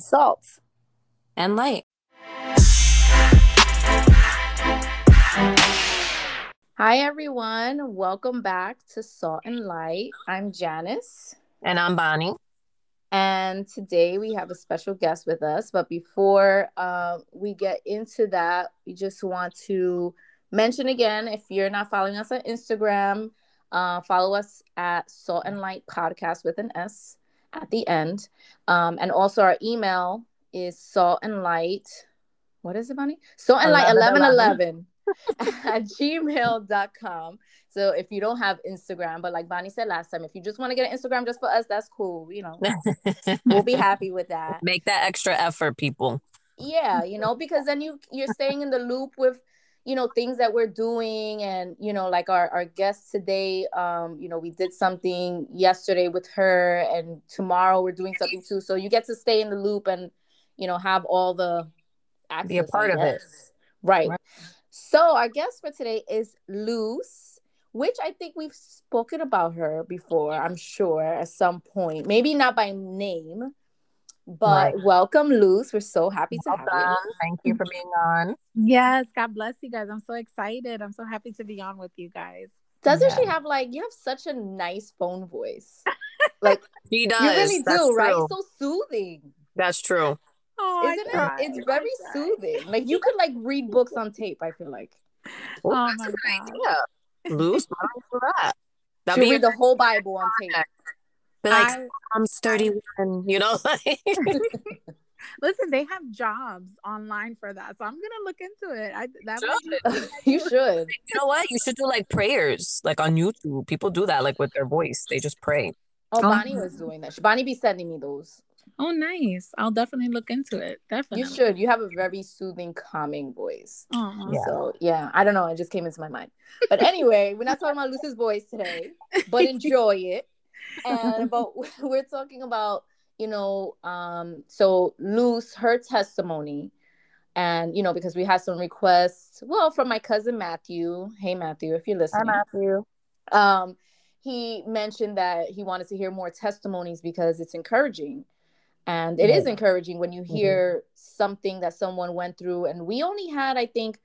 salt and light. Hi, everyone. Welcome back to Salt and Light. I'm Janice. And I'm Bonnie. And today we have a special guest with us. But before uh, we get into that, we just want to mention again if you're not following us on Instagram, uh, follow us at Salt and Light Podcast with an S at the end. Um, and also our email is salt and light. What is it, Bonnie? Salt and light 1111 at gmail.com. So if you don't have Instagram, but like Bonnie said last time, if you just want to get an Instagram just for us, that's cool. You know, we'll be happy with that. Make that extra effort, people. Yeah, you know, because then you you're staying in the loop with you know things that we're doing and you know like our our guest today um you know we did something yesterday with her and tomorrow we're doing something too so you get to stay in the loop and you know have all the access, be a part of it right. right so our guest for today is Luz which I think we've spoken about her before, I'm sure, at some point. Maybe not by name, but right. welcome, Luz. We're so happy to welcome. have you. Thank you for being on. Yes, God bless you guys. I'm so excited. I'm so happy to be on with you guys. Doesn't yeah. she have like you have such a nice phone voice? Like she does. You really That's do, true. right? So soothing. That's true. Oh, Isn't it? It's very soothing. Like you could like read books on tape. I feel like. Oh, oh my god. Idea. Luz, for that. That'd She'll read the whole Bible on tape. Be like, I, I'm 31, you know? Listen, they have jobs online for that, so I'm gonna look into it. I that be- you should. You know what? You should do like prayers, like on YouTube. People do that, like with their voice. They just pray. Oh, oh. Bonnie was doing that. Bonnie be sending me those. Oh, nice. I'll definitely look into it. Definitely. You should. You have a very soothing, calming voice. Oh, yeah. So, yeah, I don't know. It just came into my mind. But anyway, we're not talking about Luz's voice today, but enjoy it and but we're talking about you know um so Luz her testimony and you know because we had some requests well from my cousin matthew hey matthew if you're listening hi matthew um he mentioned that he wanted to hear more testimonies because it's encouraging and it yeah. is encouraging when you mm-hmm. hear mm-hmm. something that someone went through and we only had i think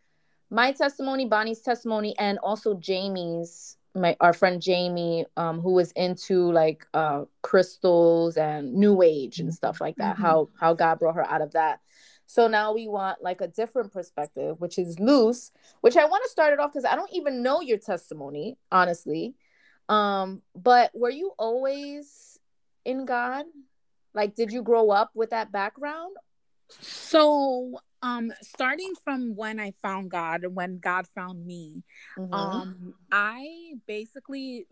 my testimony bonnie's testimony and also jamie's my our friend Jamie, um, who was into like uh, crystals and new age and stuff like that. Mm-hmm. How how God brought her out of that. So now we want like a different perspective, which is Luz. which I want to start it off because I don't even know your testimony, honestly. Um, but were you always in God? Like, did you grow up with that background? So um starting from when i found god when god found me mm-hmm. um i basically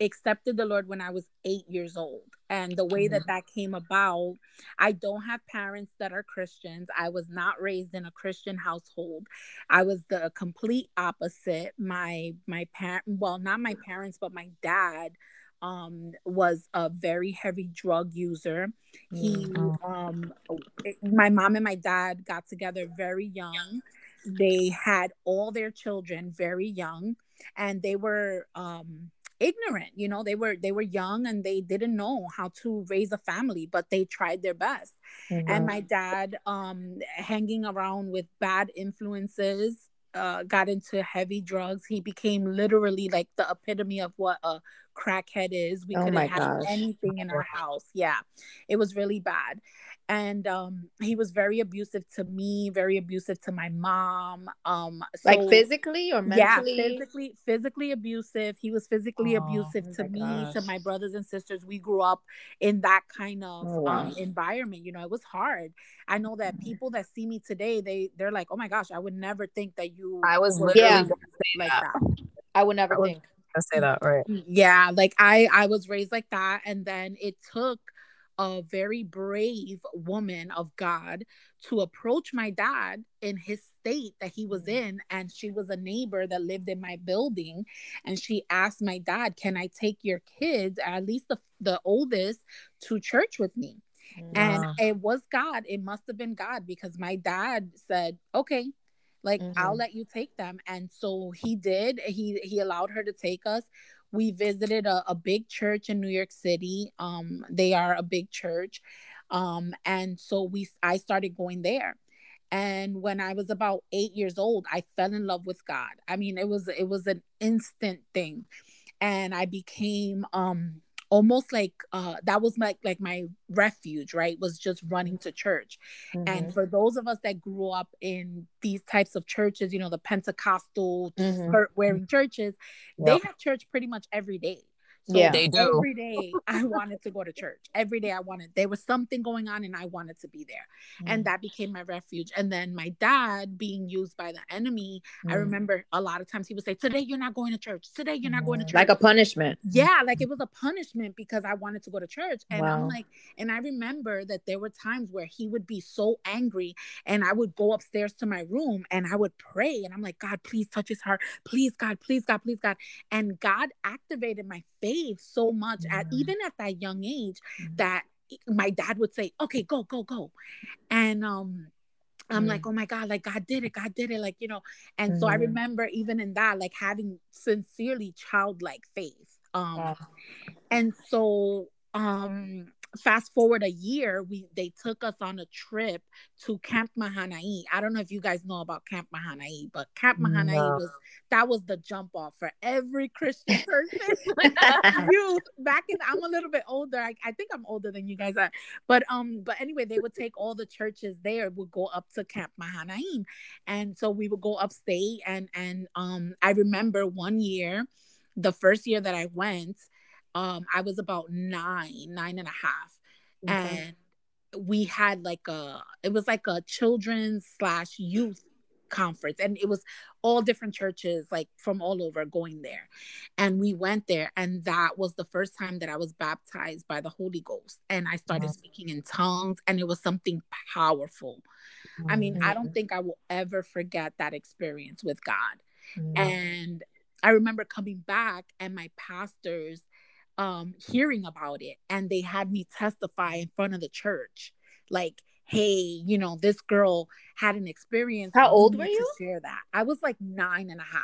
accepted the lord when i was eight years old and the way mm-hmm. that that came about i don't have parents that are christians i was not raised in a christian household i was the complete opposite my my parent well not my parents but my dad um, was a very heavy drug user. He, mm-hmm. um, my mom and my dad got together very young. They had all their children very young, and they were um, ignorant. You know, they were they were young and they didn't know how to raise a family, but they tried their best. Mm-hmm. And my dad, um, hanging around with bad influences uh, got into heavy drugs. He became literally like the epitome of what a crackhead is. We oh couldn't have gosh. anything in our house. Yeah, it was really bad and um he was very abusive to me very abusive to my mom um so, like physically or mentally yeah physically physically abusive he was physically oh, abusive to me gosh. to my brothers and sisters we grew up in that kind of oh, wow. um, environment you know it was hard i know that mm-hmm. people that see me today they they're like oh my gosh i would never think that you i was literally yeah. like that. that i would never I think say that right yeah like i i was raised like that and then it took a very brave woman of God to approach my dad in his state that he was mm-hmm. in. And she was a neighbor that lived in my building. And she asked my dad, Can I take your kids, at least the, the oldest, to church with me? Wow. And it was God. It must have been God because my dad said, Okay, like mm-hmm. I'll let you take them. And so he did. He he allowed her to take us we visited a, a big church in New York City. Um, they are a big church. Um, and so we I started going there. And when I was about eight years old, I fell in love with God. I mean, it was it was an instant thing. And I became um almost like uh that was like like my refuge right was just running to church mm-hmm. and for those of us that grew up in these types of churches you know the pentecostal mm-hmm. wearing churches yep. they have church pretty much every day so yeah, they do. Every day I wanted to go to church. Every day I wanted, there was something going on and I wanted to be there. Mm. And that became my refuge. And then my dad being used by the enemy, mm. I remember a lot of times he would say, Today you're not going to church. Today you're not going to church. Like a punishment. Yeah, like it was a punishment because I wanted to go to church. And wow. I'm like, and I remember that there were times where he would be so angry and I would go upstairs to my room and I would pray. And I'm like, God, please touch his heart. Please, God, please, God, please, God. And God activated my faith so much mm-hmm. at even at that young age mm-hmm. that my dad would say, "Okay, go, go, go," and um. I'm mm-hmm. like, oh my God, like God did it, God did it, like, you know. And so I mm-hmm. remember even in that, like having sincerely childlike faith. Um, and so um fast forward a year, we they took us on a trip to Camp Mahanaim. I don't know if you guys know about Camp Mahanaim, but Camp Mahanaim no. was that was the jump off for every Christian person. you back in I'm a little bit older. I, I, think I'm older than you guys are. But um, but anyway, they would take all the churches there, would go up to Camp Mahanaim. And so we would go upstate and and um I remember one year, the first year that I went um i was about nine nine and a half. And we had like a it was like a children's slash youth conference. And it was all different churches like from all over going there. And we went there and that was the first time that i was baptized by the holy ghost. And i started speaking in tongues and it was something powerful. I mean i don't think i will ever forget that experience with god. And i remember coming back and my pastors um hearing about it and they had me testify in front of the church. Like hey you know this girl had an experience how old were you? share that. I was like nine and a half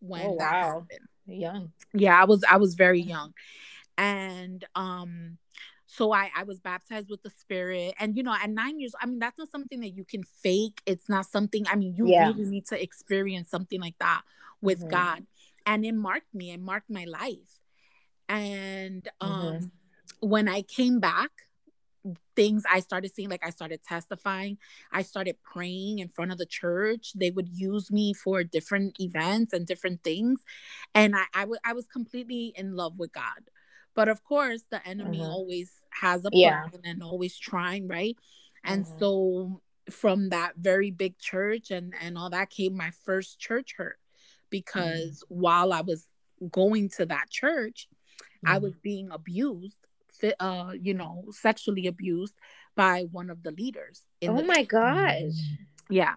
when oh, that wow. happened. Young. Yeah i was i was very young. And um so I, I was baptized with the spirit and you know at nine years i mean that's not something that you can fake. It's not something i mean you yeah. really need to experience something like that with mm-hmm. god. And it marked me it marked my life and mm-hmm. um, mm-hmm. when I came back, things I started seeing, like I started testifying, I started praying in front of the church. They would use me for different events and different things. And I, I, w- I was completely in love with God. But of course, the enemy mm-hmm. always has a plan yeah. and always trying, right? And mm-hmm. so from that very big church and and all that came my first church hurt because mm-hmm. while I was going to that church, mm-hmm. I was being abused, uh, you know, sexually abused by one of the leaders. oh the- my gosh. Yeah.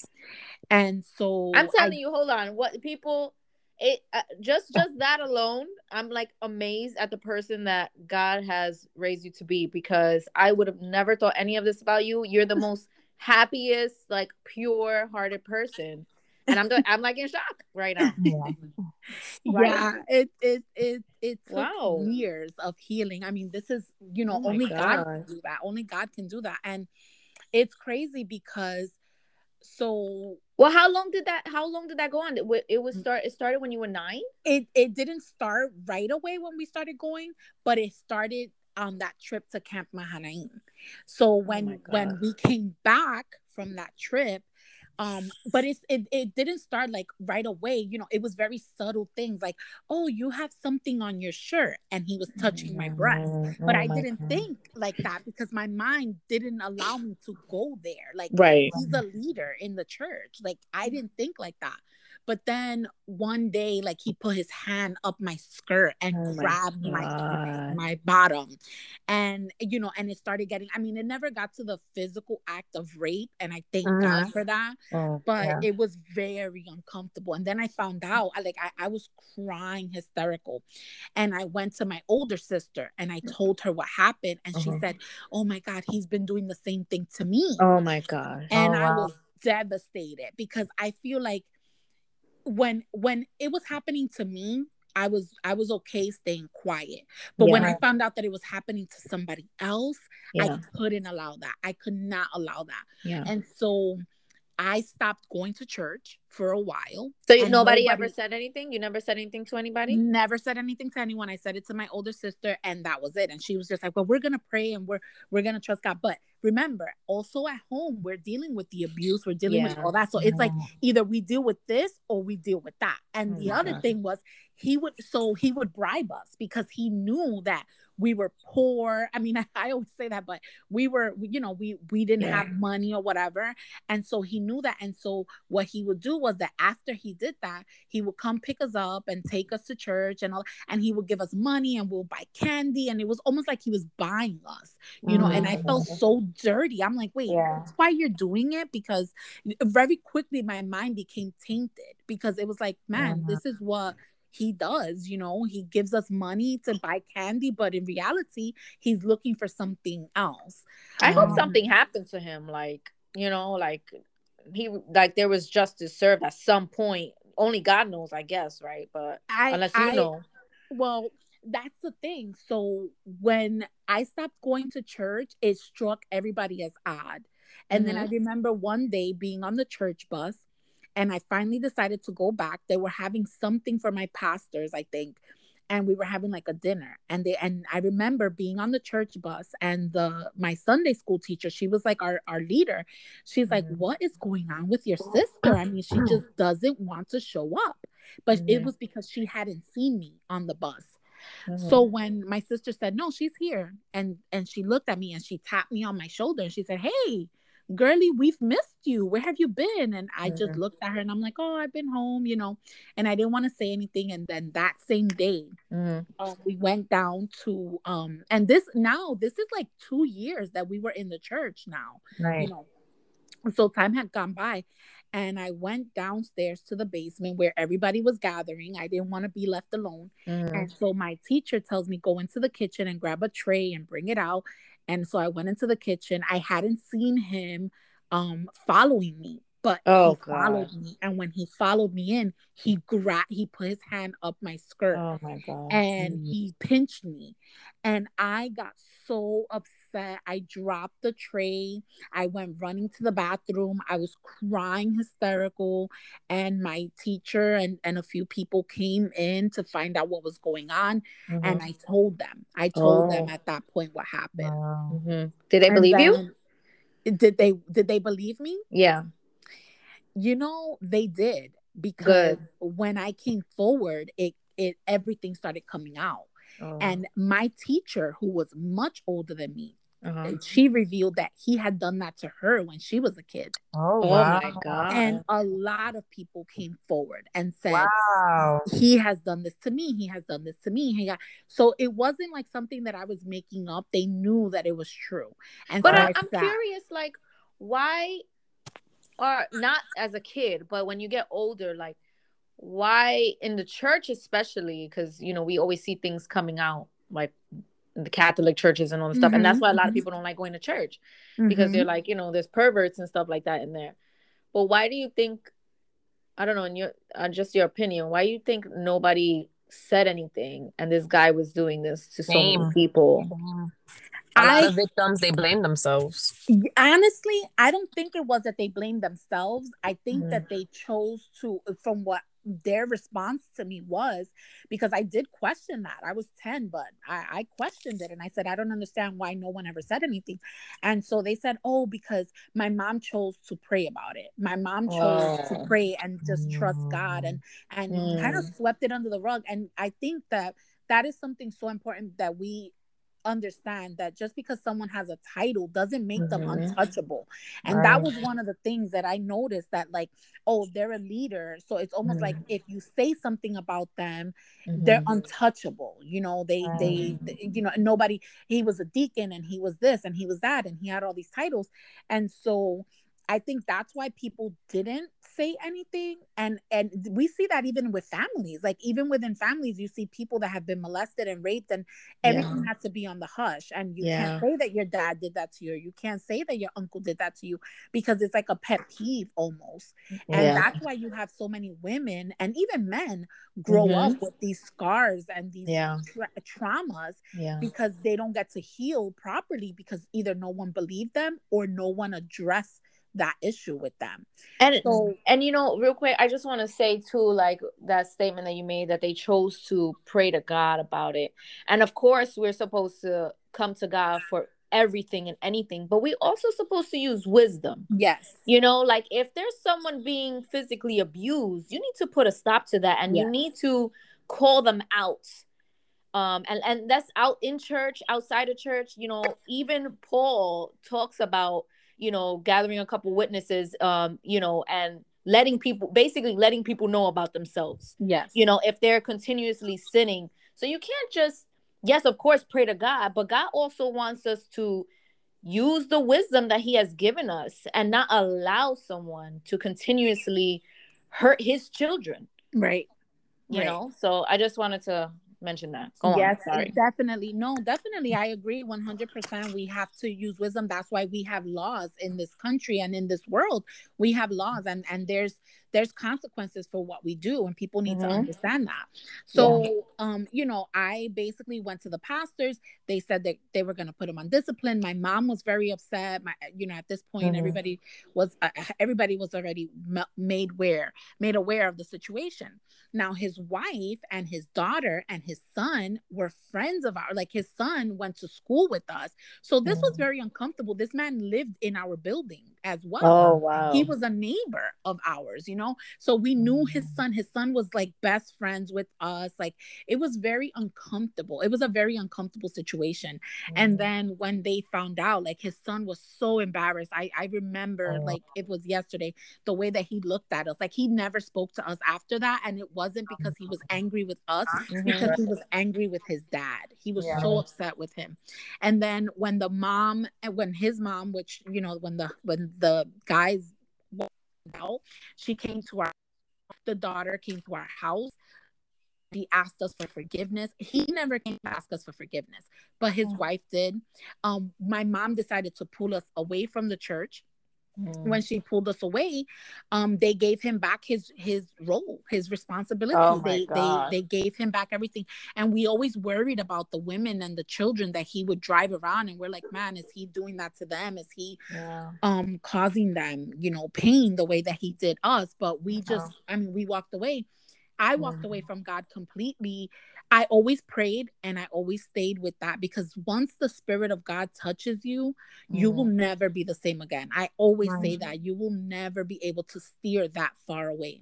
And so I'm telling I, you, hold on. What people it uh, just just that alone, I'm like amazed at the person that God has raised you to be because I would have never thought any of this about you. You're the most happiest, like pure hearted person and I'm doing, I'm like in shock right now. Yeah, right? yeah it it it it took wow. years of healing. I mean, this is you know oh only God. God can do that. Only God can do that, and it's crazy because so well how long did that how long did that go on it, it was mm. start it started when you were nine it it didn't start right away when we started going but it started on that trip to camp mahanaim so when oh when we came back from that trip um but it's it, it didn't start like right away you know it was very subtle things like oh you have something on your shirt and he was touching my breast mm-hmm. but oh i didn't God. think like that because my mind didn't allow me to go there like right he's a leader in the church like i didn't think like that but then one day, like he put his hand up my skirt and oh grabbed my, my, my bottom, and you know, and it started getting. I mean, it never got to the physical act of rape, and I thank uh-huh. God for that. Oh, but yeah. it was very uncomfortable. And then I found out, I like I, I was crying hysterical, and I went to my older sister and I told her what happened, and uh-huh. she said, "Oh my God, he's been doing the same thing to me." Oh my God! And oh, I was devastated because I feel like when when it was happening to me I was I was okay staying quiet. But yeah. when I found out that it was happening to somebody else, yeah. I couldn't allow that. I could not allow that. Yeah. And so I stopped going to church for a while. So nobody, nobody, ever said anything? You never said anything to anybody? Never said anything to anyone. I said it to my older sister and that was it. And she was just like, "Well, we're going to pray and we're we're going to trust God." But remember, also at home, we're dealing with the abuse, we're dealing yeah. with all that. So it's like mm-hmm. either we deal with this or we deal with that. And oh the other God. thing was he would so he would bribe us because he knew that we were poor i mean I, I, always say that but we were you know we we didn't yeah. have money or whatever and so he knew that and so what he would do was that after he did that he would come pick us up and take us to church and all and he would give us money and we'll buy candy and it was almost like he was buying us you know mm-hmm. and i felt mm-hmm. so dirty i'm like wait yeah. that's why you're doing it because very quickly my mind became tainted because it was like man mm-hmm. this is what he does you know he gives us money to buy candy but in reality he's looking for something else. I um, hope something happened to him like you know like he like there was justice served at some point. Only god knows i guess right? But I, unless you I, know. well that's the thing. So when i stopped going to church it struck everybody as odd. And mm-hmm. then i remember one day being on the church bus and I finally decided to go back. They were having something for my pastors, I think. And we were having like a dinner. And they and I remember being on the church bus and the my Sunday school teacher, she was like our, our leader. She's like, mm-hmm. What is going on with your sister? I mean, she just doesn't want to show up. But mm-hmm. it was because she hadn't seen me on the bus. Mm-hmm. So when my sister said, "No, she's here," and and she looked at me and she tapped me on my shoulder and she said, "Hey, girlie we've missed you where have you been and i mm-hmm. just looked at her and i'm like oh i've been home you know and i didn't want to say anything and then that same day mm-hmm. uh, we went down to um and this now this is like two years that we were in the church now right you know so time had gone by and I went downstairs to the basement where everybody was gathering. I didn't want to be left alone. Mm. And so my teacher tells me go into the kitchen and grab a tray and bring it out and so I went into the kitchen. I hadn't seen him um following me, but oh, he followed God. me. And when he followed me in, he grabbed he put his hand up my skirt. Oh my God. And mm. he pinched me. And I got so upset. I dropped the tray. I went running to the bathroom. I was crying hysterical. And my teacher and, and a few people came in to find out what was going on. Mm-hmm. And I told them. I told oh. them at that point what happened. Mm-hmm. Did they and believe you? Did they did they believe me? Yeah. You know, they did because Good. when I came forward, it it everything started coming out. Oh. And my teacher, who was much older than me, uh-huh. she revealed that he had done that to her when she was a kid. Oh, oh wow. my God. And a lot of people came forward and said, Wow, he has done this to me. He has done this to me. He got... So it wasn't like something that I was making up. They knew that it was true. And but so I, I'm curious, like, why, or not as a kid, but when you get older, like, why in the church especially because you know we always see things coming out like the catholic churches and all the stuff mm-hmm, and that's why a lot of mm-hmm. people don't like going to church mm-hmm. because they're mm-hmm. like you know there's perverts and stuff like that in there but why do you think i don't know in your uh, just your opinion why do you think nobody said anything and this guy was doing this to so many people a lot I, of victims they blame themselves honestly i don't think it was that they blamed themselves i think mm-hmm. that they chose to from what their response to me was because I did question that. I was 10, but I, I, questioned it and I said, I don't understand why no one ever said anything. And so they said, Oh, because my mom chose to pray about it. My mom chose oh. to pray and just trust God and and mm. kind of swept it under the rug. And I think that that is something so important that we understand that just because someone has a title doesn't make mm-hmm. them untouchable. And right. that was one of the things that I noticed that like, oh, they're a leader. So it's almost mm-hmm. like if you say something about them, mm-hmm. they're untouchable. You know, they, they, they, you know, nobody, he was a deacon and he was this and he was that and he had all these titles. And so I think that's why people didn't say anything and and we see that even with families like even within families you see people that have been molested and raped and everything yeah. has to be on the hush and you yeah. can't say that your dad did that to you or you can't say that your uncle did that to you because it's like a pet peeve almost and yeah. that's why you have so many women and even men grow mm-hmm. up with these scars and these tra- traumas because they don't get to heal properly because either no one believed them or no one addressed that issue with them. And so, and you know, real quick, I just want to say too, like that statement that you made that they chose to pray to God about it. And of course, we're supposed to come to God for everything and anything, but we also supposed to use wisdom. Yes. You know, like if there's someone being physically abused, you need to put a stop to that and yes. you need to call them out. Um, and and that's out in church, outside of church. You know, even Paul talks about you know, gathering a couple witnesses, um, you know, and letting people basically letting people know about themselves. Yes. You know, if they're continuously sinning. So you can't just, yes, of course, pray to God, but God also wants us to use the wisdom that He has given us and not allow someone to continuously hurt his children. Right. You right. know, so I just wanted to mention that. Go yes, definitely. No, definitely. I agree 100%. We have to use wisdom. That's why we have laws in this country and in this world. We have laws and and there's there's consequences for what we do and people need mm-hmm. to understand that so yeah. um you know i basically went to the pastors they said that they were going to put him on discipline my mom was very upset my you know at this point mm-hmm. everybody was uh, everybody was already m- made aware made aware of the situation now his wife and his daughter and his son were friends of ours like his son went to school with us so this mm-hmm. was very uncomfortable this man lived in our building as well. Oh wow. he was a neighbor of ours you know? So we knew his mm. son. His son was like best friends with us. Like it was very uncomfortable. It was a very uncomfortable situation. Mm-hmm. and then when they found out like his son was so embarrassed. I i remember oh. like it was yesterday the way that he looked at us. Like he never spoke to us after that. And it wasn't because he was angry with us mm-hmm. because he was angry with his dad. He was yeah. so upset with him. And then when the mom and when his mom which you know when the when the guys out. She came to our the daughter came to our house. He asked us for forgiveness. He never came to ask us for forgiveness, but his mm. wife did. Um, my mom decided to pull us away from the church Mm. When she pulled us away, um, they gave him back his his role, his responsibility. Oh they God. they they gave him back everything, and we always worried about the women and the children that he would drive around, and we're like, man, is he doing that to them? Is he yeah. um causing them, you know, pain the way that he did us? But we just, I mean, we walked away. I walked mm. away from God completely I always prayed and I always stayed with that because once the spirit of God touches you, mm. you will mm-hmm. never be the same again. I always say that you will never be able to steer that far away.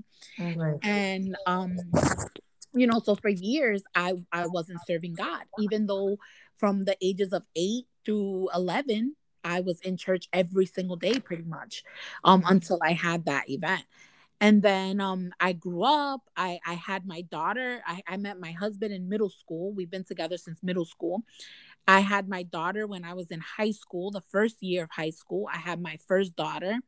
And um you know, so for years I I wasn't serving God even though from the ages of 8 to 11 I was in church every single day pretty much um until I had that event and then um, I grew up. I, I had my daughter. I, I met my husband in middle school. We've been together since middle school. I had my daughter when I was in high school, the first year of high school. I had my first daughter.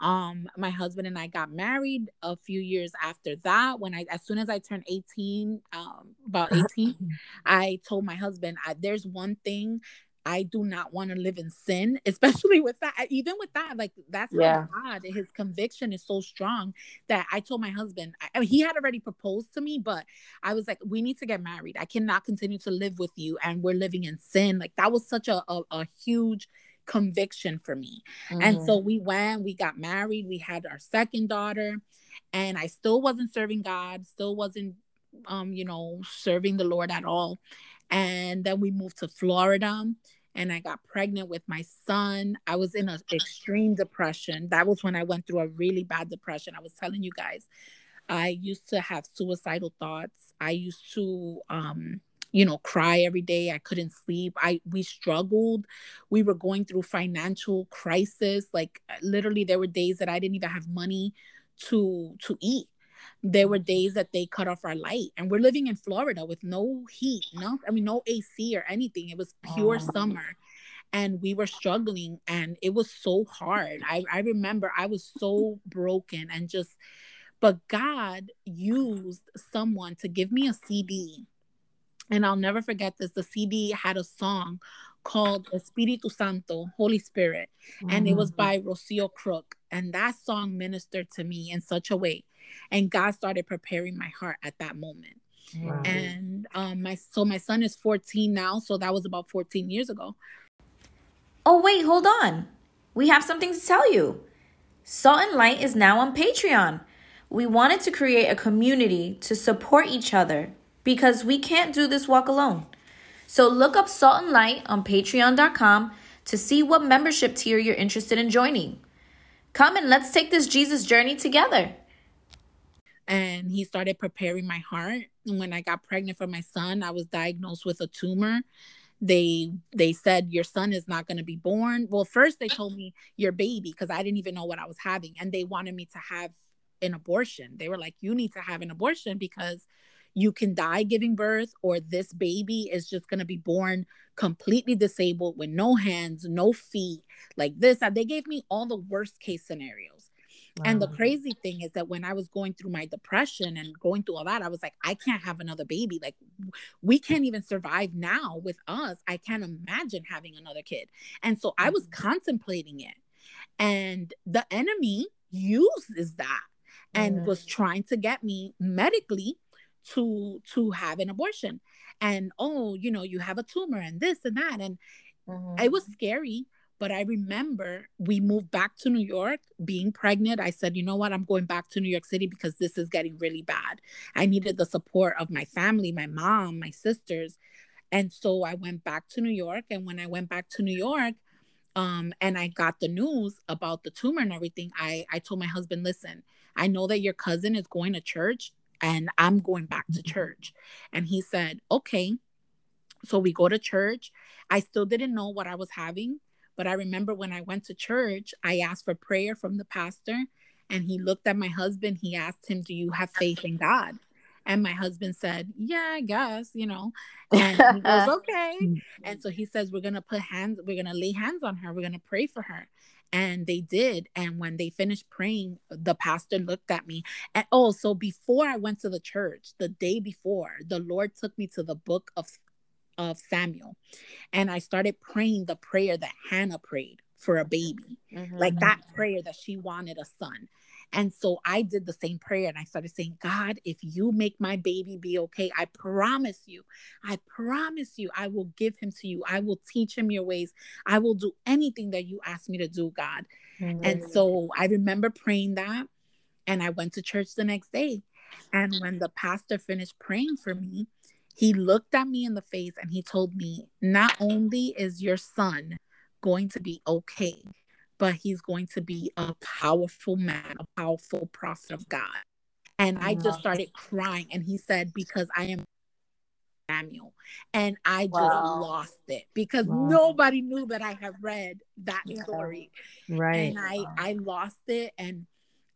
Um, my husband and I got married a few years after that. When I, as soon as I turned 18, um, about 18, I told my husband, I, there's one thing I do not want to live in sin, especially with that. Even with that, like that's yeah. God. His conviction is so strong that I told my husband. I, I mean, he had already proposed to me, but I was like, "We need to get married. I cannot continue to live with you, and we're living in sin." Like that was such a a, a huge conviction for me. Mm-hmm. And so mm-hmm. we went. We got married. We had our second daughter, and I still wasn't serving God. Still wasn't, um, you know, serving the Lord at all. And then we moved to Florida and I got pregnant with my son. I was in an extreme depression. That was when I went through a really bad depression. I was telling you guys, I used to have suicidal thoughts. I used to um you know cry every day i couldn't sleep i we struggled we were going through financial crisis like literally there were days that i didn't even have money to to eat there were days that they cut off our light and we're living in florida with no heat no i mean no ac or anything it was pure oh. summer and we were struggling and it was so hard. I, I remember I was so broken and just but God used someone to give me a CD. And I'll never forget this. The CD had a song called Espiritu Santo, Holy Spirit, and it was mm. by Rocio Crooke. And that song ministered to me in such a way. And God started preparing my heart at that moment. Wow. And um my so my son is 14 now, so that was about 14 years ago. Oh wait, hold on. We have something to tell you. Salt and Light is now on Patreon. We wanted to create a community to support each other because we can't do this walk alone. So look up Salt and Light on patreon.com to see what membership tier you're interested in joining. Come and let's take this Jesus journey together. And he started preparing my heart. And when I got pregnant for my son, I was diagnosed with a tumor. They they said your son is not going to be born. Well, first they told me your baby because I didn't even know what I was having and they wanted me to have an abortion. They were like you need to have an abortion because you can die giving birth or this baby is just going to be born completely disabled with no hands no feet like this they gave me all the worst case scenarios wow. and the crazy thing is that when i was going through my depression and going through all that i was like i can't have another baby like we can't even survive now with us i can't imagine having another kid and so i was mm-hmm. contemplating it and the enemy uses that and mm. was trying to get me medically to to have an abortion and oh you know you have a tumor and this and that and mm-hmm. it was scary but i remember we moved back to new york being pregnant i said you know what i'm going back to new york city because this is getting really bad i needed the support of my family my mom my sisters and so i went back to new york and when i went back to new york um, and i got the news about the tumor and everything i i told my husband listen i know that your cousin is going to church and I'm going back to church. And he said, Okay. So we go to church. I still didn't know what I was having, but I remember when I went to church, I asked for prayer from the pastor. And he looked at my husband. He asked him, Do you have faith in God? And my husband said, Yeah, I guess, you know. And he goes, Okay. Mm-hmm. And so he says, We're going to put hands, we're going to lay hands on her. We're going to pray for her. And they did. And when they finished praying, the pastor looked at me. And oh, so before I went to the church, the day before, the Lord took me to the book of, of Samuel. And I started praying the prayer that Hannah prayed for a baby, mm-hmm. like that prayer that she wanted a son. And so I did the same prayer and I started saying, God, if you make my baby be okay, I promise you, I promise you, I will give him to you. I will teach him your ways. I will do anything that you ask me to do, God. Mm-hmm. And so I remember praying that and I went to church the next day. And when the pastor finished praying for me, he looked at me in the face and he told me, Not only is your son going to be okay, but he's going to be a powerful man, a powerful prophet of God. And I just started crying. And he said, Because I am Samuel. And I just wow. lost it because wow. nobody knew that I had read that yeah. story. Right. And I, I lost it. And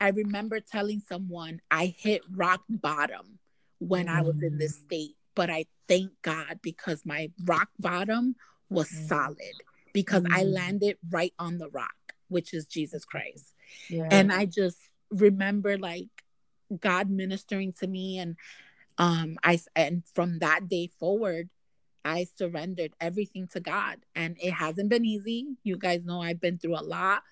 I remember telling someone I hit rock bottom when mm. I was in this mm. state. But I thank God because my rock bottom was mm. solid because mm. I landed right on the rock which is Jesus Christ. Yeah. And I just remember like God ministering to me and um I and from that day forward I surrendered everything to God and it hasn't been easy. You guys know I've been through a lot,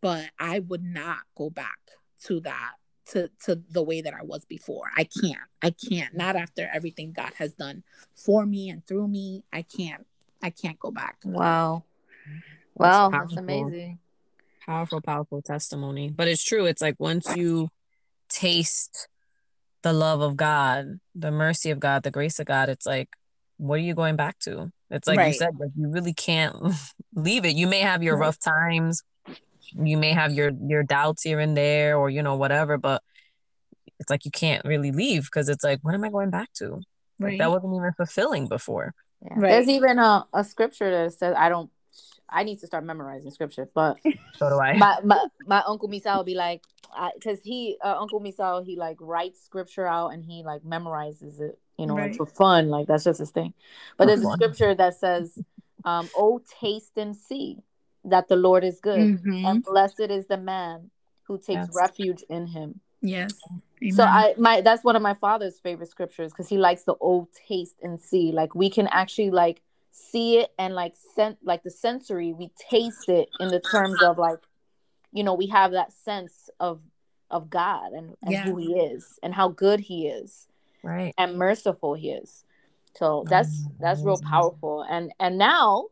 but I would not go back to that to to the way that I was before. I can't. I can't. Not after everything God has done for me and through me. I can't. I can't go back. Wow. Wow, that's amazing powerful powerful testimony but it's true it's like once you taste the love of god the mercy of god the grace of god it's like what are you going back to it's like right. you said like you really can't leave it you may have your rough times you may have your your doubts here and there or you know whatever but it's like you can't really leave because it's like what am i going back to right. like, that wasn't even fulfilling before yeah. right. there's even a, a scripture that says i don't I need to start memorizing scripture, but so do I. My my, my uncle Misal will be like, because he uh, Uncle Misal he like writes scripture out and he like memorizes it, you know, right. like for fun, like that's just his thing. But there's a scripture that says um, oh, taste and see that the Lord is good, mm-hmm. and blessed is the man who takes yes. refuge in Him. Yes. Amen. So I my that's one of my father's favorite scriptures because he likes the old taste and see. Like we can actually like see it and like sent like the sensory, we taste it in the terms of like, you know, we have that sense of of God and, and who he is and how good he is. Right. And merciful he is. So that's that's real powerful. And and now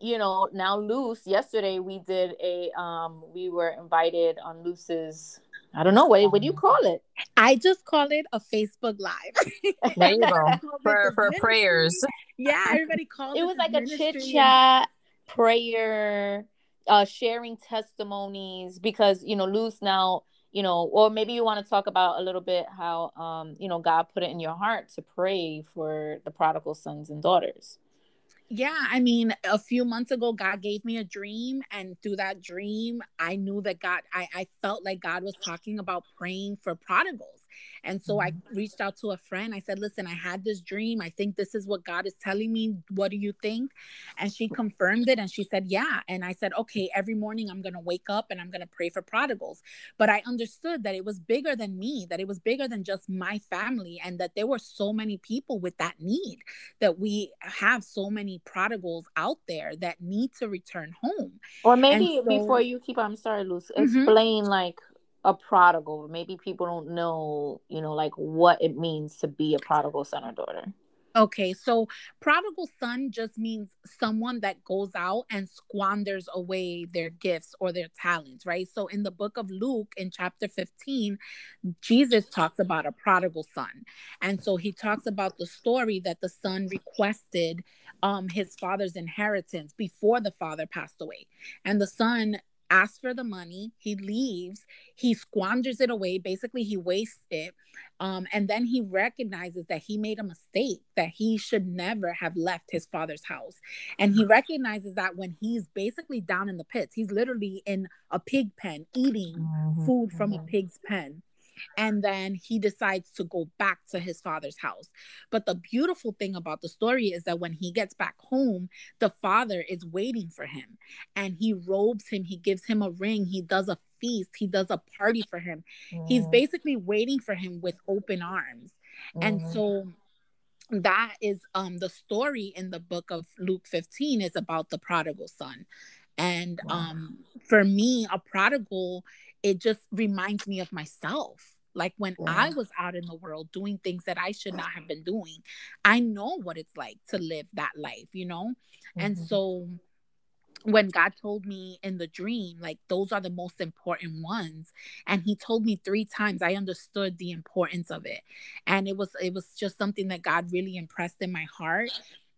you know now Luz yesterday we did a um we were invited on Luz's I don't know what what do you call it? I just call it a Facebook Live. there you go for for prayers. Yeah, everybody called it. It was like a chit chat, prayer, uh, sharing testimonies because you know Luz now you know or maybe you want to talk about a little bit how um you know God put it in your heart to pray for the prodigal sons and daughters. Yeah, I mean, a few months ago, God gave me a dream, and through that dream, I knew that God, I, I felt like God was talking about praying for prodigals. And so I mm-hmm. reached out to a friend. I said, Listen, I had this dream. I think this is what God is telling me. What do you think? And she confirmed it and she said, Yeah. And I said, Okay, every morning I'm going to wake up and I'm going to pray for prodigals. But I understood that it was bigger than me, that it was bigger than just my family, and that there were so many people with that need, that we have so many prodigals out there that need to return home. Or maybe so, before you keep, I'm sorry, Luz, mm-hmm. explain mm-hmm. like a prodigal maybe people don't know you know like what it means to be a prodigal son or daughter Okay, so prodigal son just means someone that goes out and squanders away their gifts or their talents, right? So in the book of Luke, in chapter 15, Jesus talks about a prodigal son. And so he talks about the story that the son requested um, his father's inheritance before the father passed away. And the son asks for the money he leaves he squanders it away basically he wastes it um, and then he recognizes that he made a mistake that he should never have left his father's house and he recognizes that when he's basically down in the pits he's literally in a pig pen eating mm-hmm. food from a mm-hmm. pig's pen and then he decides to go back to his father's house. But the beautiful thing about the story is that when he gets back home, the father is waiting for him and he robes him, he gives him a ring, he does a feast, he does a party for him. Mm. He's basically waiting for him with open arms. Mm. And so that is um the story in the book of Luke 15 is about the prodigal son. And wow. um for me a prodigal it just reminds me of myself. Like when yeah. I was out in the world doing things that I should not have been doing, I know what it's like to live that life, you know? Mm-hmm. And so when God told me in the dream, like those are the most important ones, and He told me three times, I understood the importance of it, and it was it was just something that God really impressed in my heart.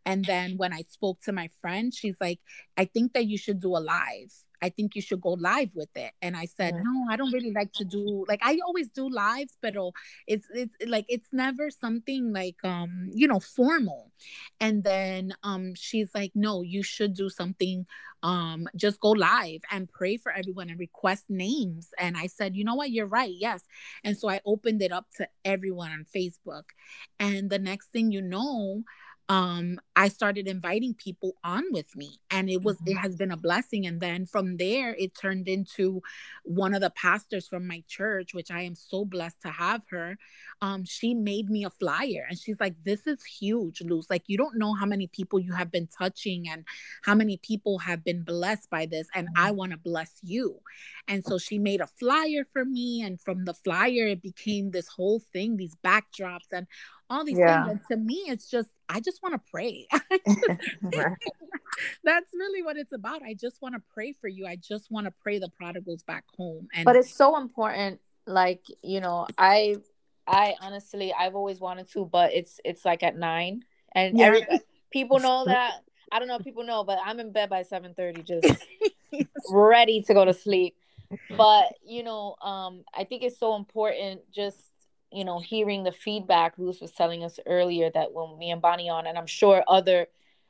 And then when I spoke to my friend, she's like, I think that you should do a live I think you should go live with it. And I said, yeah. no, I don't really like to do like I always do lives, but it's it's like it's never something like um you know formal. And then um she's like, no, you should do something. Um, just go live and pray for everyone and request names. And I said, you know what, you're right, yes. And so I opened it up to everyone on Facebook. And the next thing you know, um i started inviting people on with me and it was mm-hmm. it has been a blessing and then from there it turned into one of the pastors from my church which i am so blessed to have her um she made me a flyer and she's like this is huge Luz like you don't know how many people you have been touching and how many people have been blessed by this and i mm-hmm. want to bless you and so she made a flyer for me and from the flyer it became this whole thing these backdrops and all these yeah. things. And to me, it's just, I just want to pray. That's really what it's about. I just want to pray for you. I just want to pray the prodigals back home. And but it's so important. Like, you know, I I honestly I've always wanted to, but it's it's like at nine. And yeah. people know that. I don't know if people know, but I'm in bed by 7 30, just ready to go to sleep. But you know, um, I think it's so important just you know, hearing the feedback Luz was telling us earlier that when me and Bonnie on, and I'm sure other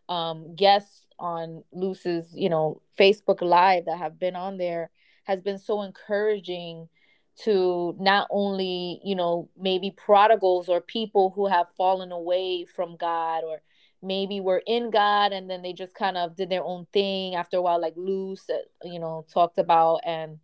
um, guests on Luz's, you know, Facebook Live that have been on there has been so encouraging to not only, you know, maybe prodigals or people who have fallen away from God or maybe were in God and then they just kind of did their own thing after a while, like Luz, you know, talked about, and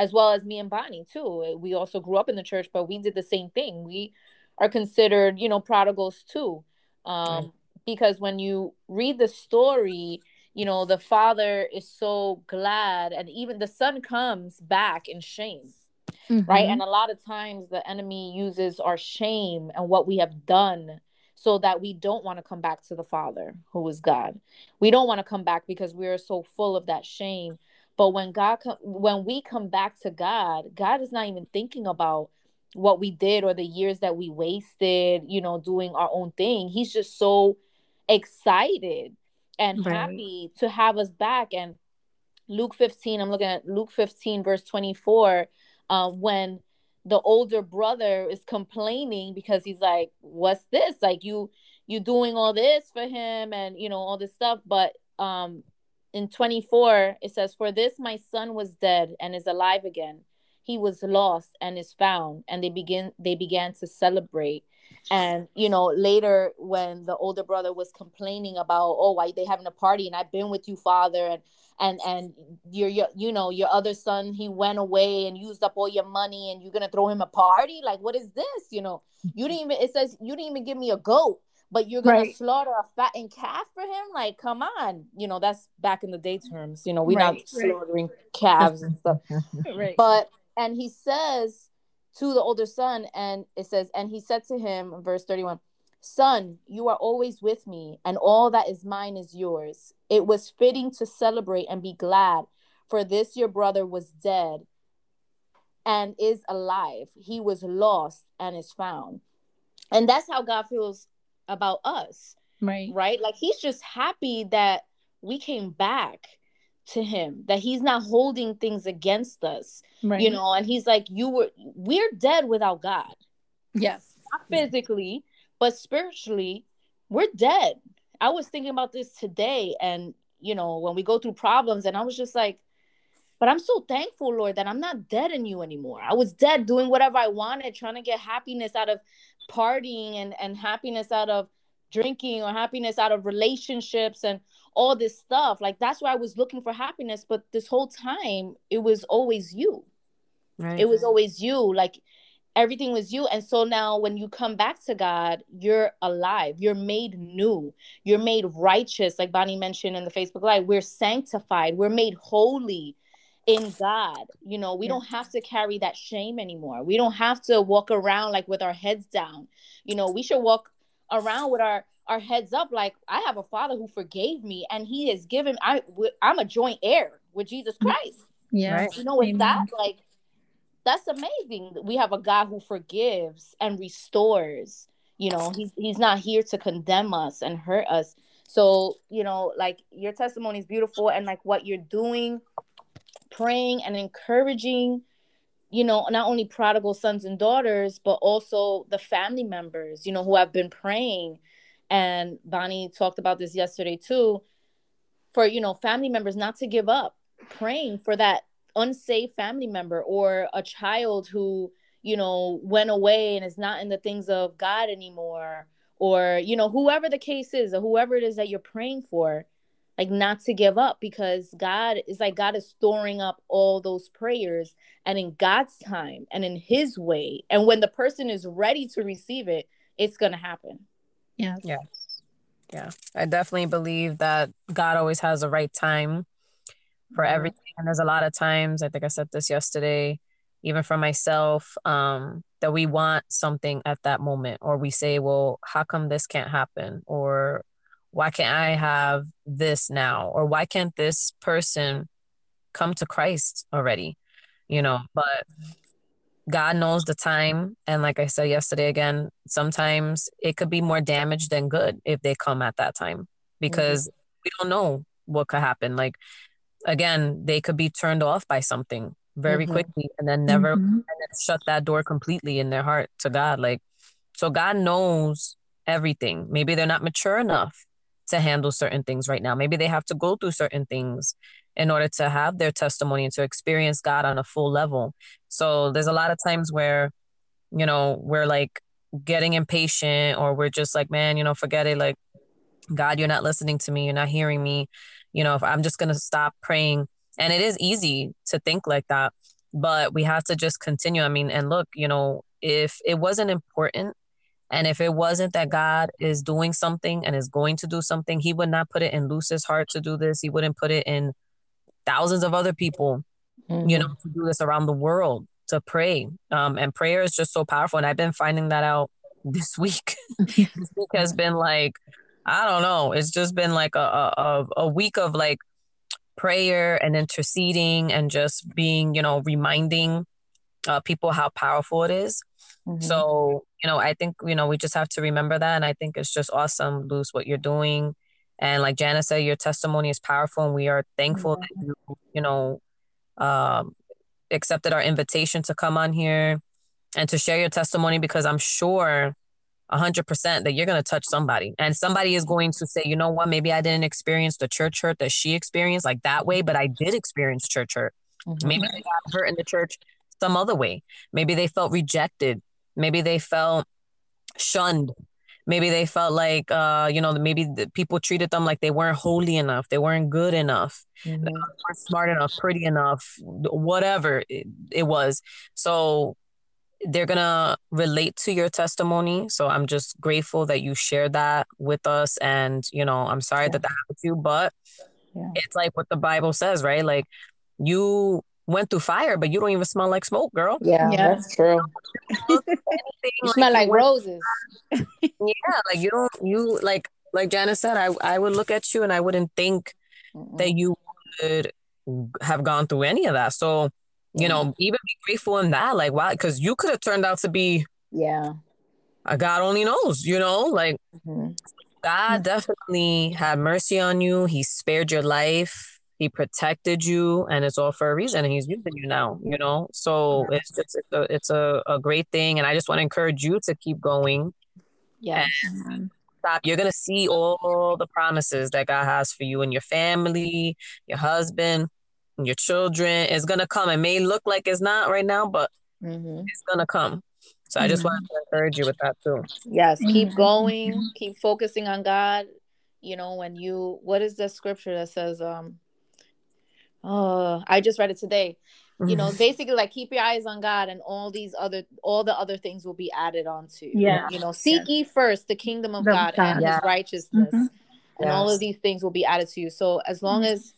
as well as me and Bonnie too. We also grew up in the church, but we did the same thing. We are considered, you know, prodigals too. Um, right. Because when you read the story, you know, the father is so glad, and even the son comes back in shame. Mm-hmm. Right. And a lot of times the enemy uses our shame and what we have done so that we don't want to come back to the Father who is God. We don't want to come back because we are so full of that shame. But when God com- when we come back to God, God is not even thinking about what we did or the years that we wasted, you know, doing our own thing. He's just so excited and right. happy to have us back. And Luke 15, I'm looking at Luke 15, verse 24, uh, when the older brother is complaining because he's like what's this like you you doing all this for him and you know all this stuff but um in 24 it says for this my son was dead and is alive again. He was lost and is found. And they begin they began to celebrate. And you know later when the older brother was complaining about oh why they having a party and i've been with you father and and and your, your you know your other son he went away and used up all your money and you're gonna throw him a party? Like what is this? You know you didn't even it says you didn't even give me a goat but you're gonna right. slaughter a fattened calf for him like come on you know that's back in the day terms you know we're right, not slaughtering right. calves and stuff right but and he says to the older son and it says and he said to him verse 31 Son, you are always with me, and all that is mine is yours. It was fitting to celebrate and be glad, for this your brother was dead and is alive. He was lost and is found. And that's how God feels about us. Right. Right? Like he's just happy that we came back to him, that he's not holding things against us. Right. You know, and he's like, You were we're dead without God. Yes. Not physically, but spiritually, we're dead. I was thinking about this today, and you know, when we go through problems, and I was just like, but I'm so thankful, Lord, that I'm not dead in you anymore. I was dead doing whatever I wanted, trying to get happiness out of partying and, and happiness out of drinking or happiness out of relationships and all this stuff. Like that's why I was looking for happiness. But this whole time, it was always you. Right. It was always you. Like everything was you and so now when you come back to god you're alive you're made new you're made righteous like bonnie mentioned in the facebook live we're sanctified we're made holy in god you know we yeah. don't have to carry that shame anymore we don't have to walk around like with our heads down you know we should walk around with our our heads up like i have a father who forgave me and he has given i i'm a joint heir with jesus mm. christ yeah right. you know with that like that's amazing. We have a God who forgives and restores. You know, he's he's not here to condemn us and hurt us. So, you know, like your testimony is beautiful and like what you're doing, praying and encouraging, you know, not only prodigal sons and daughters, but also the family members, you know, who have been praying. And Bonnie talked about this yesterday too, for you know, family members not to give up, praying for that unsafe family member or a child who you know went away and is not in the things of god anymore or you know whoever the case is or whoever it is that you're praying for like not to give up because god is like god is storing up all those prayers and in god's time and in his way and when the person is ready to receive it it's going to happen yeah yeah yeah i definitely believe that god always has the right time for mm-hmm. everything. And there's a lot of times, I think I said this yesterday, even for myself, um, that we want something at that moment, or we say, well, how come this can't happen? Or why can't I have this now? Or why can't this person come to Christ already? You know, but God knows the time. And like I said yesterday again, sometimes it could be more damage than good if they come at that time because mm-hmm. we don't know what could happen. Like again, they could be turned off by something very mm-hmm. quickly and then never mm-hmm. and then shut that door completely in their heart to God. Like, so God knows everything. Maybe they're not mature enough to handle certain things right now. Maybe they have to go through certain things in order to have their testimony and to experience God on a full level. So there's a lot of times where, you know, we're like getting impatient or we're just like, man, you know, forget it. Like, God, you're not listening to me, you're not hearing me. You know, if I'm just gonna stop praying. And it is easy to think like that, but we have to just continue. I mean, and look, you know, if it wasn't important and if it wasn't that God is doing something and is going to do something, he would not put it in Luz's heart to do this. He wouldn't put it in thousands of other people, mm-hmm. you know, to do this around the world to pray. Um, and prayer is just so powerful. And I've been finding that out this week. this week has been like, I don't know. It's just been like a, a, a week of like prayer and interceding and just being, you know, reminding uh, people how powerful it is. Mm-hmm. So, you know, I think, you know, we just have to remember that. And I think it's just awesome, Luz, what you're doing. And like Jana said, your testimony is powerful. And we are thankful mm-hmm. that you, you know, um, accepted our invitation to come on here and to share your testimony because I'm sure 100% that you're going to touch somebody and somebody is going to say you know what maybe i didn't experience the church hurt that she experienced like that way but i did experience church hurt mm-hmm. maybe they got hurt in the church some other way maybe they felt rejected maybe they felt shunned maybe they felt like uh you know maybe the people treated them like they weren't holy enough they weren't good enough mm-hmm. they weren't smart enough pretty enough whatever it, it was so they're gonna relate to your testimony. So I'm just grateful that you shared that with us. And you know, I'm sorry yeah. that that happened to you, but yeah. it's like what the Bible says, right? Like you went through fire, but you don't even smell like smoke, girl. Yeah, yeah. that's true. you like smell like roses. yeah, like you don't you like like Janice said, I I would look at you and I wouldn't think Mm-mm. that you would have gone through any of that. So you know, even be grateful in that. Like, why? Because you could have turned out to be, yeah, a God only knows, you know, like mm-hmm. God definitely had mercy on you. He spared your life. He protected you, and it's all for a reason. And He's using you now, you know. So it's just it's a, it's a, a great thing, and I just want to encourage you to keep going. Yeah. Stop. You're gonna see all the promises that God has for you and your family, your husband your children is gonna come. It may look like it's not right now, but mm-hmm. it's gonna come. So mm-hmm. I just wanted to encourage you with that too. Yes, keep mm-hmm. going, keep focusing on God. You know, when you what is the scripture that says, um, oh, I just read it today. You know, mm-hmm. basically like keep your eyes on God and all these other all the other things will be added onto you. Yeah. You know, seek ye first the kingdom of the God, God, and yeah. his righteousness. Mm-hmm. And yes. all of these things will be added to you. So as long mm-hmm. as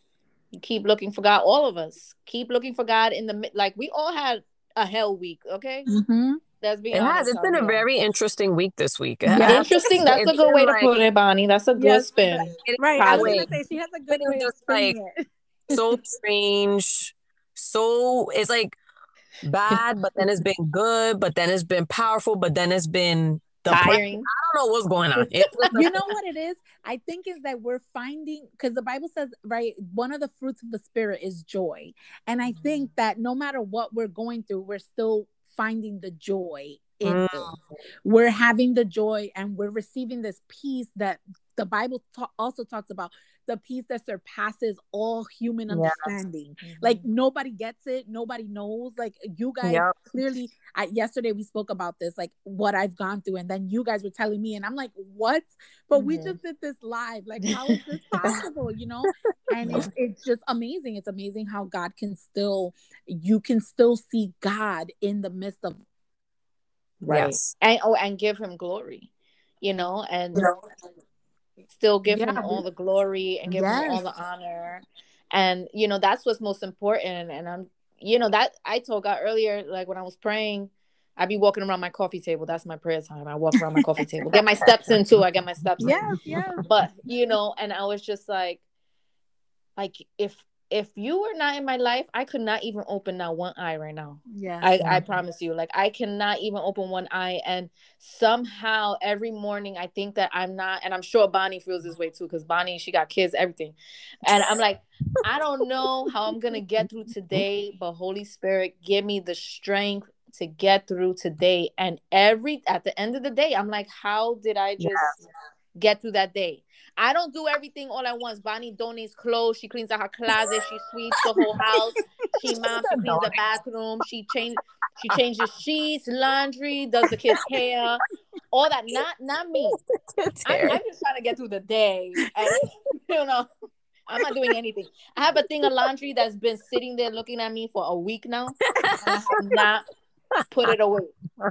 you keep looking for God. All of us keep looking for God in the like. We all had a hell week. Okay. Mm-hmm. That's being it has. It's been a very interesting week this week. Yeah. Interesting. That's a good way like, to put it, Bonnie. That's a good yes, spin. Right. I was gonna say she has a good way of like, it. So strange. So it's like bad, but then it's been good, but then it's been powerful, but then it's been tiring. I don't know what's going on. you know what it is? I think is that we're finding because the Bible says, right, one of the fruits of the spirit is joy. And I think mm. that no matter what we're going through, we're still finding the joy in mm. it. We're having the joy and we're receiving this peace that the Bible ta- also talks about the peace that surpasses all human understanding. Mm-hmm. Like nobody gets it, nobody knows. Like you guys yep. clearly. I, yesterday we spoke about this, like what I've gone through, and then you guys were telling me, and I'm like, what? But mm-hmm. we just did this live. Like, how is this possible? you know? And it's it's just amazing. It's amazing how God can still, you can still see God in the midst of. Right. Yes. And oh, and give Him glory, you know, and. Yeah still give yeah. him all the glory and give yes. him all the honor and you know that's what's most important and i'm you know that i told god earlier like when i was praying i'd be walking around my coffee table that's my prayer time i walk around my coffee table get my steps in too i get my steps yes, in yes. but you know and i was just like like if if you were not in my life, I could not even open that one eye right now. Yeah. I, I mm-hmm. promise you. Like I cannot even open one eye. And somehow every morning I think that I'm not, and I'm sure Bonnie feels this way too, because Bonnie, she got kids, everything. And I'm like, I don't know how I'm gonna get through today, but Holy Spirit, give me the strength to get through today. And every at the end of the day, I'm like, how did I just yeah. Get through that day? I don't do everything all at once. Bonnie donates clothes. She cleans out her closet. She sweeps the whole house. She mops. She cleans the bathroom. She change. She changes sheets, laundry, does the kids' hair. all that. Not not me. I'm, I'm, just trying to get through the day. And, you know, I'm not doing anything. I have a thing of laundry that's been sitting there looking at me for a week now. I have not put it away.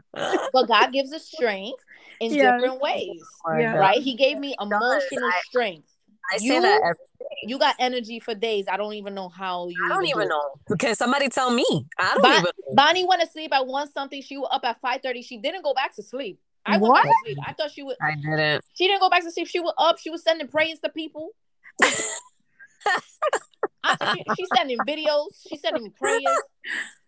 But God gives us strength in yes. different ways. Oh yeah. Right? He gave me emotional strength. I say you, that you got energy for days. I don't even know how you. I don't even, know. Can somebody tell me? I don't bon- even. Know. Bonnie went to sleep at one something. She was up at five thirty. She didn't go back to sleep. I what? went back to sleep. I thought she would. I didn't. She didn't go back to sleep. She was up. She was sending prayers to people. I, she, she's sending videos. She's sending me prayers.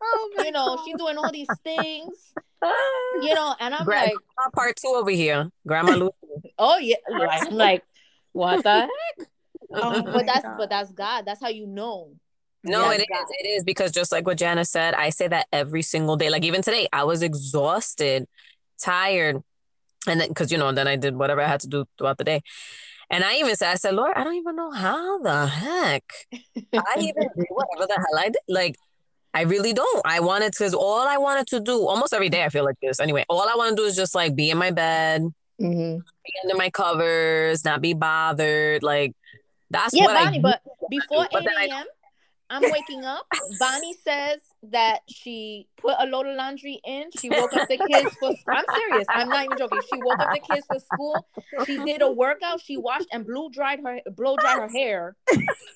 Oh you know, God. she's doing all these things. You know, and I'm Grandma like, part two over here, Grandma Lucy. oh yeah, like, I'm like, what the heck? Oh but that's God. but that's God. That's how you know. No, it God. is. It is because just like what Jana said, I say that every single day. Like even today, I was exhausted, tired, and then because you know, then I did whatever I had to do throughout the day. And I even said, I said, Lord, I don't even know how the heck I even do whatever the hell I did. Like, I really don't. I wanted because all I wanted to do almost every day, I feel like this anyway. All I want to do is just like be in my bed, mm-hmm. be under my covers, not be bothered. Like, that's yeah, what Bonnie, I but before 8 a.m., I'm waking up. Bonnie says that she put a load of laundry in. She woke up the kids for. I'm serious. I'm not even joking. She woke up the kids for school. She did a workout. She washed and blow dried her blow dried her hair.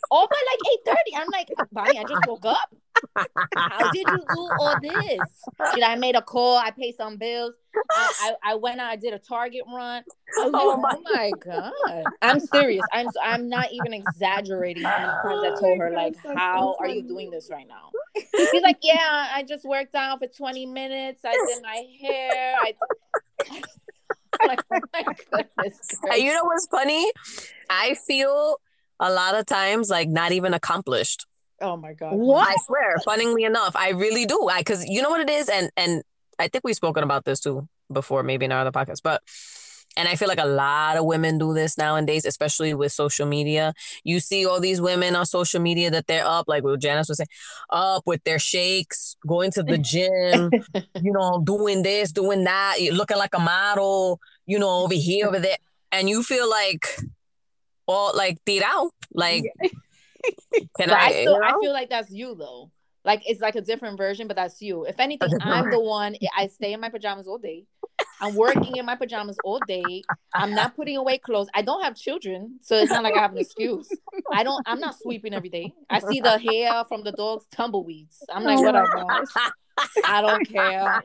All by like eight thirty. I'm like, Bonnie, I just woke up. How did you do all this? Did I made a call? I paid some bills. I, I, I went out. I did a Target run. oh, oh my, oh my god! I'm serious. I'm I'm not even exaggerating. How many times I told her like, "How are you doing this right now?" She's like, "Yeah, I just worked out for 20 minutes. I did my hair. I." like, oh my goodness. Uh, you know what's funny? I feel a lot of times like not even accomplished. Oh my god! What? I swear, funnily enough, I really do. I because you know what it is, and and I think we've spoken about this too before, maybe in our other podcast, but and I feel like a lot of women do this nowadays, especially with social media. You see all these women on social media that they're up, like what Janice was saying, up with their shakes, going to the gym, you know, doing this, doing that, looking like a model, you know, over here, over there. And you feel like all like out, Like can I, I, still, you know? I feel like that's you though. Like it's like a different version, but that's you. If anything, I'm the one. I stay in my pajamas all day. I'm working in my pajamas all day. I'm not putting away clothes. I don't have children, so it's not like I have an excuse. I don't. I'm not sweeping every day. I see the hair from the dog's tumbleweeds. I'm like, whatever. I don't care.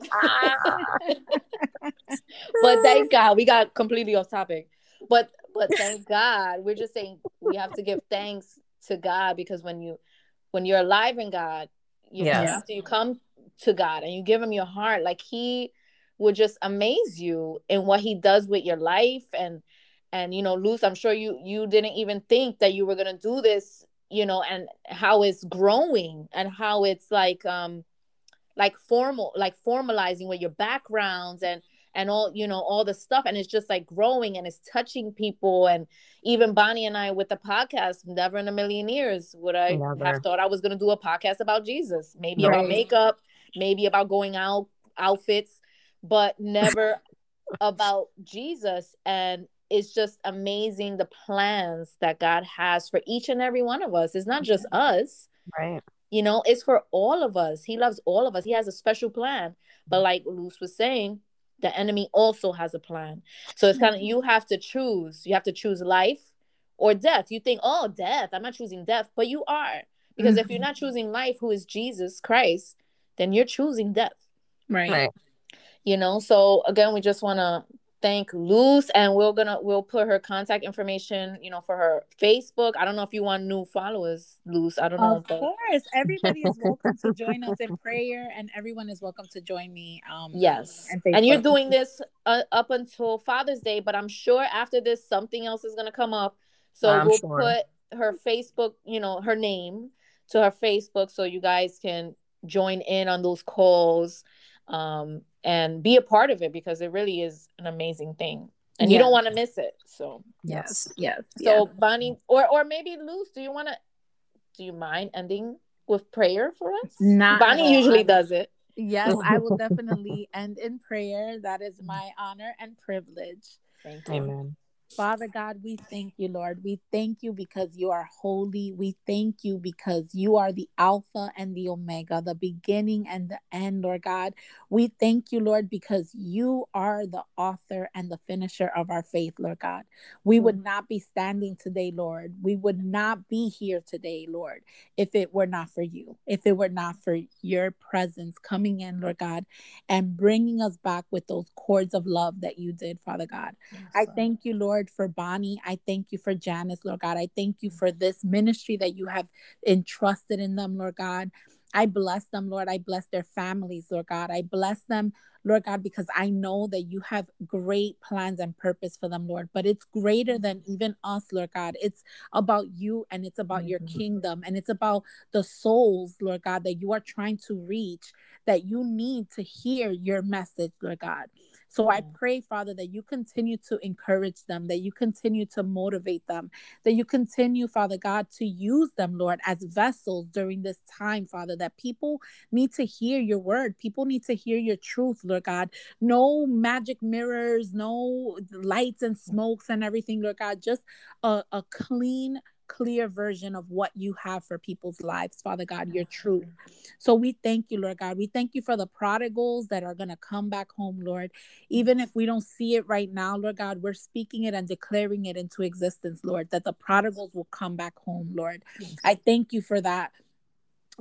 but thank God we got completely off topic. But but thank God we're just saying we have to give thanks to God because when you when you're alive in God, you yes. after you come to God and you give him your heart, like he would just amaze you in what he does with your life and and you know, Luz, I'm sure you you didn't even think that you were gonna do this, you know, and how it's growing and how it's like um like formal like formalizing with your backgrounds and and all you know all the stuff and it's just like growing and it's touching people and even bonnie and i with the podcast never in a million years would i never. have thought i was going to do a podcast about jesus. Maybe right. about makeup maybe about going out outfits but never about jesus. And it's just amazing the plans that god has for each and every one of us. It's not just us. Right. You know it's for all of us. He loves all of us. He has a special plan. But mm. like Luz was saying the enemy also has a plan. So it's kind of you have to choose. You have to choose life or death. You think, oh, death. I'm not choosing death, but you are. Because mm-hmm. if you're mm-hmm. not choosing life, who is Jesus Christ, then you're choosing death. Right. right. You know, so again, we just want to thank Luz, and we're gonna we'll put her contact information, you know, for her Facebook. I don't know if you want new followers, Luz. I don't know. Of course, everybody is welcome to join us in prayer, and everyone is welcome to join me. Um, yes, and, and you're doing this uh, up until Father's Day, but I'm sure after this, something else is gonna come up. So I'm we'll sure. put her Facebook, you know, her name to her Facebook, so you guys can join in on those calls. Um, and be a part of it because it really is an amazing thing and you don't want to miss it so yes yes so yes. bonnie or or maybe Luz do you want to do you mind ending with prayer for us not bonnie usually does it Yes, I will definitely end in prayer. That is my honor and privilege. Thank you. Amen. Father God, we thank you, Lord. We thank you because you are holy. We thank you because you are the Alpha and the Omega, the beginning and the end, Lord God. We thank you, Lord, because you are the author and the finisher of our faith, Lord God. We would mm. not be standing today, Lord. We would not be here today, Lord, if it were not for you, if it were not for your presence coming in, Lord God, and bringing us back with those cords of love that you did, Father God. I thank you, Lord Lord, for Bonnie. I thank you for Janice, Lord God. I thank you mm. for this ministry that you have entrusted in them, Lord God. I bless them, Lord. I bless their families, Lord God. I bless them, Lord God, because I know that you have great plans and purpose for them, Lord. But it's greater than mm. even us, Lord God. It's about you and it's about your mm. kingdom and it's about the souls, Lord God, that you are trying to reach, that you need to hear your message, Lord God. So I pray, Father, that you continue to encourage them, that you continue to motivate them, that you continue, Father God, to use them, Lord, as vessels during this time, Father, that people need to hear your word. People need to hear your truth, Lord God. No magic mirrors, no lights and smokes and everything, Lord God. Just a, a clean, clear version of what you have for people's lives, Father God, your truth. So we thank you, Lord God. We thank you for the prodigals that are going to come back home, Lord. Even if we don't see it right now, Lord God, we're speaking it and declaring it into existence, Lord, that the prodigals will come back home, Lord. I thank you for that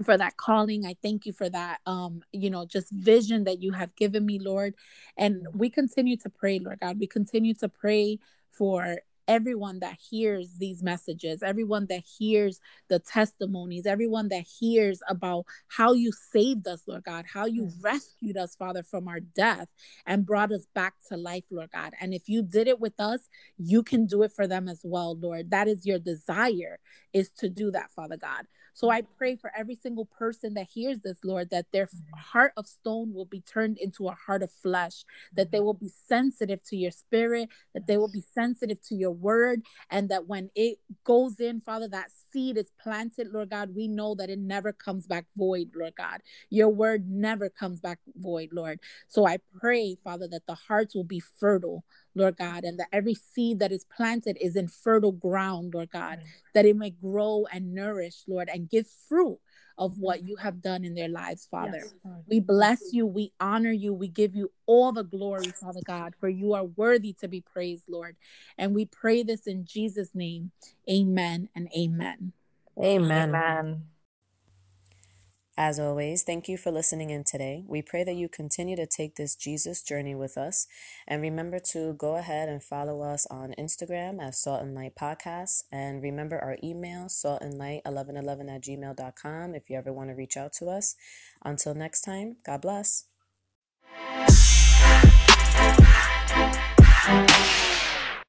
for that calling i thank you for that um you know just vision that you have given me lord and we continue to pray lord god we continue to pray for everyone that hears these messages, everyone that hears the testimonies, everyone that hears about how you saved us, Lord God, how you rescued us, Father, from our death and brought us back to life, Lord God. And if you did it with us, you can do it for them as well, Lord. That is your desire, is to do that, Father God. So I pray for every single person that hears this, Lord, that their mm-hmm. heart of stone will be turned into a heart of flesh, that they mm-hmm. will be sensitive to your spirit, that they will be sensitive to your word, and that when it goes in, Father, that seed is planted, Lord God, we know that it never comes back void, Lord God. Your word never comes back void, Lord. So I pray, Father, that the hearts will be fertile, Lord God, and that every seed that is planted is in fertile ground, Lord God, mm. that it may grow and nourish, Lord, and give fruit of what mm. you have done in their lives, Father. Yes, we bless you, we honor you, we give you all the glory, Father God, for you are worthy to be praised, Lord. And we pray this in Jesus' name. Amen and amen. Amen. Amen. As always, thank you for listening in today. We pray that you continue to take this Jesus journey with us. And remember to go ahead and follow us on Instagram at Salt and Light Podcast. And remember our email, saltandlight1111 at gmail.com, if you ever want to reach out to us. Until next time, God bless.